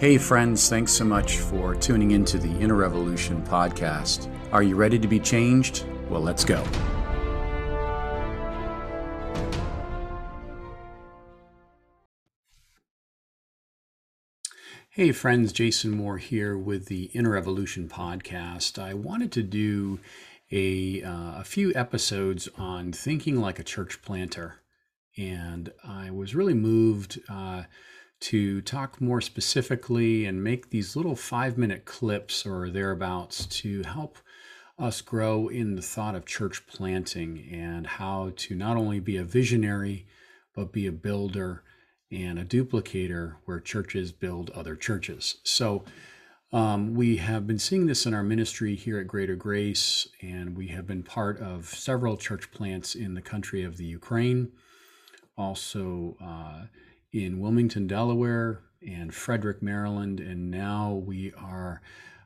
Hey, friends, thanks so much for tuning into the Inner Revolution podcast. Are you ready to be changed? Well, let's go. Hey, friends, Jason Moore here with the Inner Revolution podcast. I wanted to do a, uh, a few episodes on thinking like a church planter, and I was really moved. Uh, to talk more specifically and make these little five minute clips or thereabouts to help us grow in the thought of church planting and how to not only be a visionary, but be a builder and a duplicator where churches build other churches. So, um, we have been seeing this in our ministry here at Greater Grace, and we have been part of several church plants in the country of the Ukraine, also uh, in Wilmington, Delaware, and Frederick, Maryland, and now we are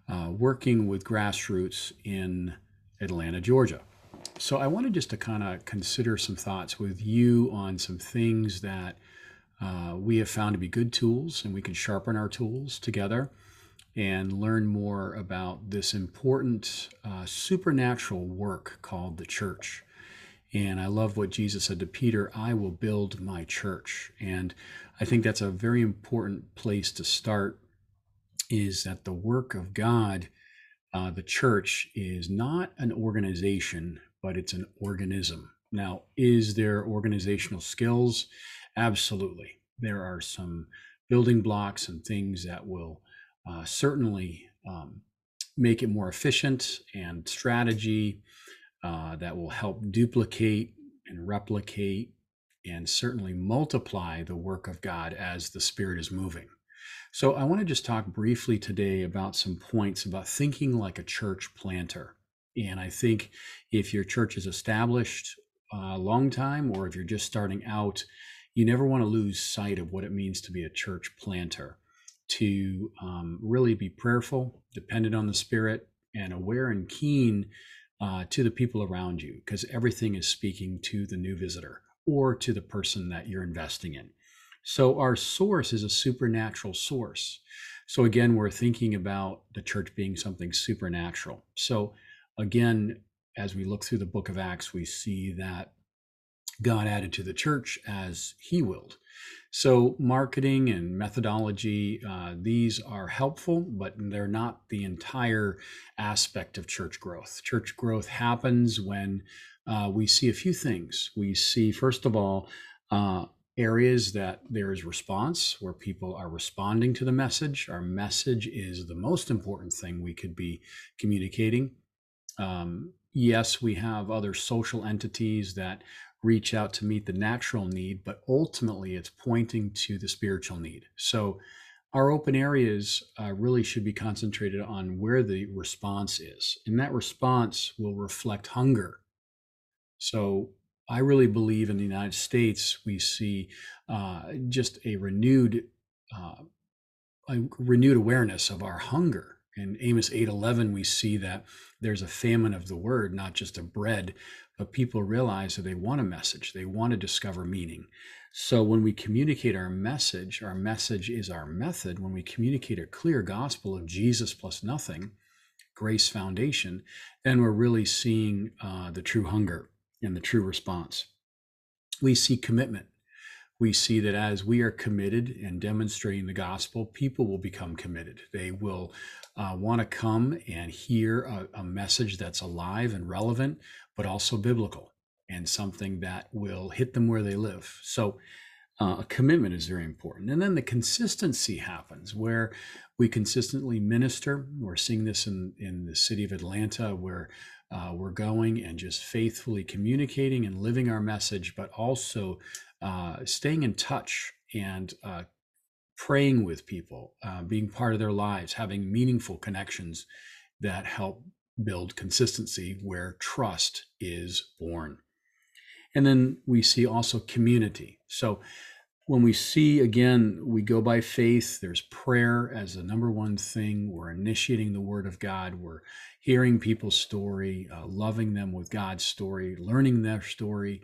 uh, working with grassroots in Atlanta, Georgia. So I wanted just to kind of consider some thoughts with you on some things that uh, we have found to be good tools, and we can sharpen our tools together and learn more about this important uh, supernatural work called the church. And I love what Jesus said to Peter I will build my church. And I think that's a very important place to start is that the work of God, uh, the church, is not an organization, but it's an organism. Now, is there organizational skills? Absolutely. There are some building blocks and things that will uh, certainly um, make it more efficient and strategy uh, that will help duplicate and replicate and certainly multiply the work of God as the Spirit is moving. So, I want to just talk briefly today about some points about thinking like a church planter. And I think if your church is established a long time, or if you're just starting out, you never want to lose sight of what it means to be a church planter, to um, really be prayerful, dependent on the Spirit, and aware and keen uh, to the people around you because everything is speaking to the new visitor or to the person that you're investing in. So, our source is a supernatural source. So, again, we're thinking about the church being something supernatural. So, again, as we look through the book of Acts, we see that God added to the church as He willed. So, marketing and methodology, uh, these are helpful, but they're not the entire aspect of church growth. Church growth happens when uh, we see a few things. We see, first of all, uh, areas that there is response, where people are responding to the message. Our message is the most important thing we could be communicating. Um, yes, we have other social entities that reach out to meet the natural need, but ultimately it's pointing to the spiritual need. So our open areas uh, really should be concentrated on where the response is, and that response will reflect hunger. So I really believe in the United States we see uh, just a renewed uh, a renewed awareness of our hunger. In Amos 8:11 we see that there's a famine of the word, not just of bread, but people realize that they want a message, they want to discover meaning. So when we communicate our message, our message is our method. When we communicate a clear gospel of Jesus plus nothing, grace foundation, then we're really seeing uh, the true hunger and the true response. We see commitment. We see that as we are committed and demonstrating the gospel, people will become committed. They will uh, want to come and hear a, a message that's alive and relevant, but also biblical and something that will hit them where they live. So, uh, a commitment is very important. And then the consistency happens where we consistently minister. We're seeing this in, in the city of Atlanta, where uh, we're going and just faithfully communicating and living our message, but also uh, staying in touch and uh, praying with people, uh, being part of their lives, having meaningful connections that help build consistency where trust is born. And then we see also community. So when we see again, we go by faith, there's prayer as the number one thing. We're initiating the word of God. We're hearing people's story, uh, loving them with God's story, learning their story,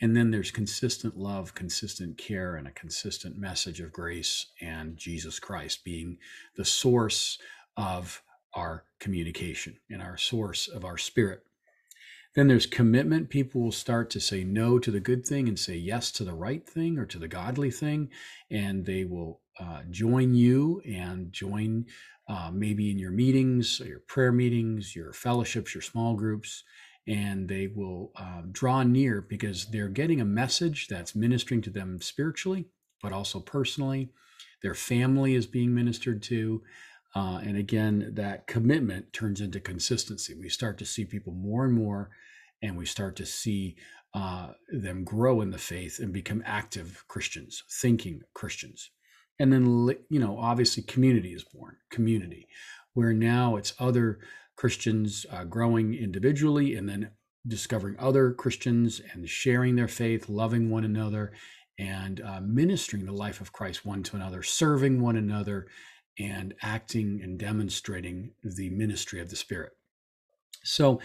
And then there's consistent love, consistent care, and a consistent message of grace and Jesus Christ being the source of our communication and our source of our spirit. Then there's commitment. People will start to say no to the good thing and say yes to the right thing or to the godly thing. And they will uh, join you and join uh, maybe in your meetings, your prayer meetings, your fellowships, your small groups. And they will um, draw near because they're getting a message that's ministering to them spiritually, but also personally. Their family is being ministered to. Uh, and again, that commitment turns into consistency. We start to see people more and more, and we start to see uh, them grow in the faith and become active Christians, thinking Christians. And then, you know, obviously, community is born, community, where now it's other Christians uh, growing individually and then discovering other Christians and sharing their faith, loving one another, and uh, ministering the life of Christ one to another, serving one another, and acting and demonstrating the ministry of the Spirit. So,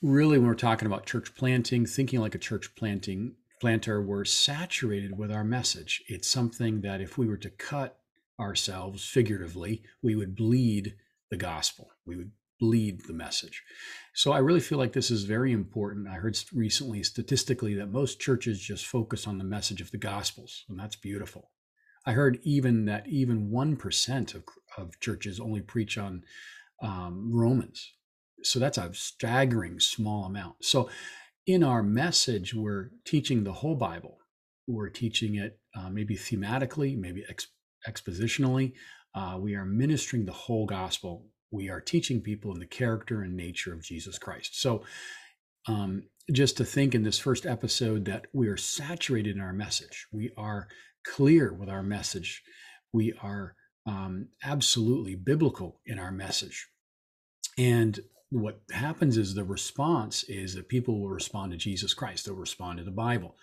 really, when we're talking about church planting, thinking like a church planting planter, we're saturated with our message. It's something that if we were to cut ourselves figuratively, we would bleed the gospel. We would bleed the message. So I really feel like this is very important. I heard recently statistically that most churches just focus on the message of the gospels, and that's beautiful. I heard even that even 1% of, of churches only preach on um, Romans. So that's a staggering small amount. So in our message, we're teaching the whole Bible. We're teaching it uh, maybe thematically, maybe ex- expositionally. Uh, we are ministering the whole gospel. We are teaching people in the character and nature of Jesus Christ. So, um, just to think in this first episode that we are saturated in our message, we are clear with our message. We are um, absolutely biblical in our message. And what happens is the response is that people will respond to Jesus Christ, they'll respond to the Bible.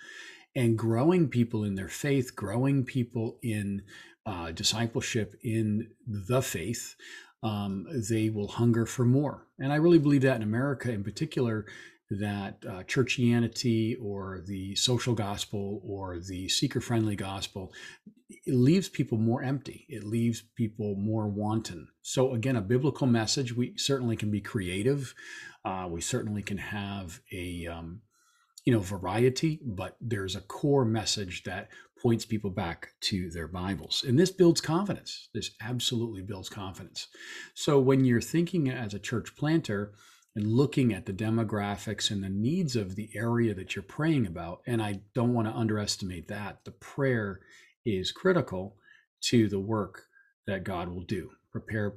And growing people in their faith, growing people in uh, discipleship in the faith, um, they will hunger for more. And I really believe that in America in particular, that uh, churchianity or the social gospel or the seeker friendly gospel leaves people more empty. It leaves people more wanton. So again a biblical message we certainly can be creative. Uh, we certainly can have a um, you know variety but there's a core message that points people back to their bibles and this builds confidence this absolutely builds confidence so when you're thinking as a church planter and looking at the demographics and the needs of the area that you're praying about. And I don't want to underestimate that. The prayer is critical to the work that God will do. Prepare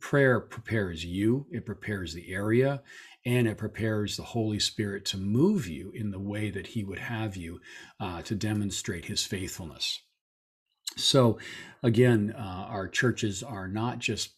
prayer prepares you, it prepares the area, and it prepares the Holy Spirit to move you in the way that He would have you uh, to demonstrate His faithfulness. So, again, uh, our churches are not just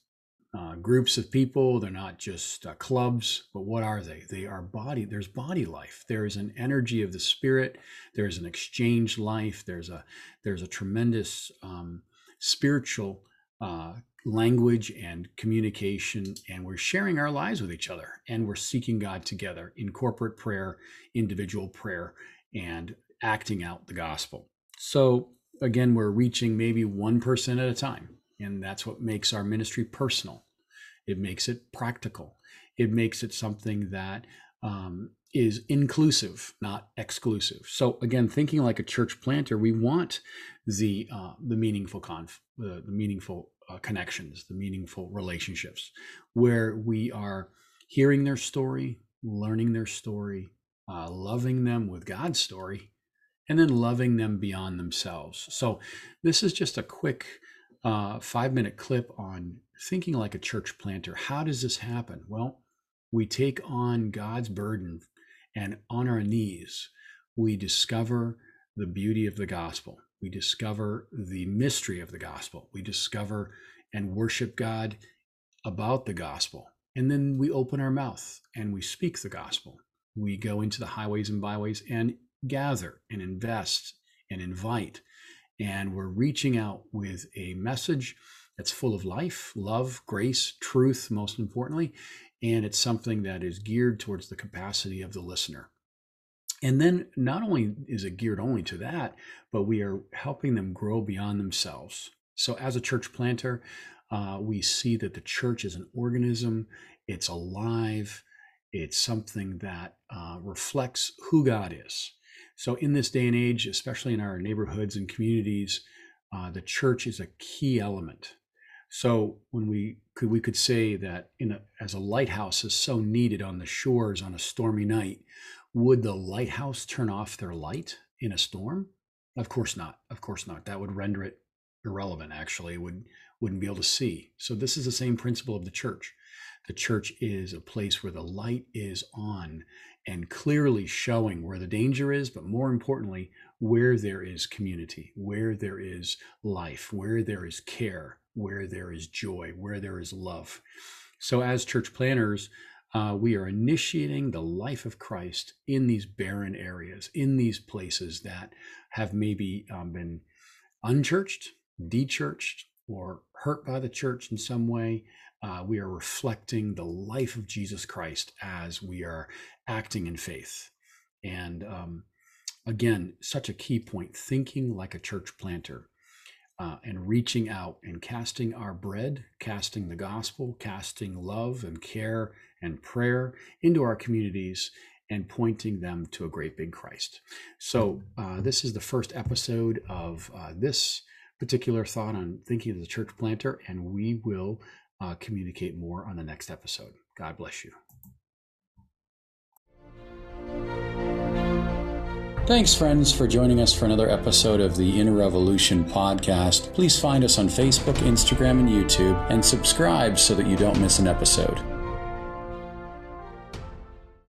uh, groups of people. They're not just uh, clubs, but what are they? They are body. There's body life. There is an energy of the spirit. There's an exchange life. There's a there's a tremendous um, spiritual uh, language and communication, and we're sharing our lives with each other, and we're seeking God together in corporate prayer, individual prayer, and acting out the gospel. So again, we're reaching maybe one person at a time and that's what makes our ministry personal. It makes it practical. It makes it something that um, is inclusive, not exclusive. So again, thinking like a church planter, we want the uh, the meaningful conf, the meaningful uh, connections, the meaningful relationships, where we are hearing their story, learning their story, uh, loving them with God's story, and then loving them beyond themselves. So this is just a quick uh, five minute clip on thinking like a church planter. How does this happen? Well, we take on God's burden and on our knees, we discover the beauty of the gospel. We discover the mystery of the gospel. We discover and worship God about the gospel. And then we open our mouth and we speak the gospel. We go into the highways and byways and gather and invest and invite and we're reaching out with a message that's full of life, love, grace, truth, most importantly. And it's something that is geared towards the capacity of the listener. And then not only is it geared only to that, but we are helping them grow beyond themselves. So, as a church planter, uh, we see that the church is an organism, it's alive, it's something that uh, reflects who God is. So, in this day and age, especially in our neighborhoods and communities, uh, the church is a key element. So, when we could we could say that a, as a lighthouse is so needed on the shores on a stormy night, would the lighthouse turn off their light in a storm? Of course not. Of course not. That would render it irrelevant. Actually, it would wouldn't be able to see. So this is the same principle of the church. The church is a place where the light is on and clearly showing where the danger is, but more importantly, where there is community, where there is life, where there is care, where there is joy, where there is love. So, as church planters, uh, we are initiating the life of Christ in these barren areas, in these places that have maybe um, been unchurched, dechurched, or hurt by the church in some way. Uh, we are reflecting the life of Jesus Christ as we are acting in faith. And um, again, such a key point thinking like a church planter. Uh, and reaching out and casting our bread, casting the gospel, casting love and care and prayer into our communities and pointing them to a great big Christ. So, uh, this is the first episode of uh, this particular thought on thinking as a church planter, and we will uh, communicate more on the next episode. God bless you. Thanks, friends, for joining us for another episode of the Inner Revolution podcast. Please find us on Facebook, Instagram, and YouTube, and subscribe so that you don't miss an episode.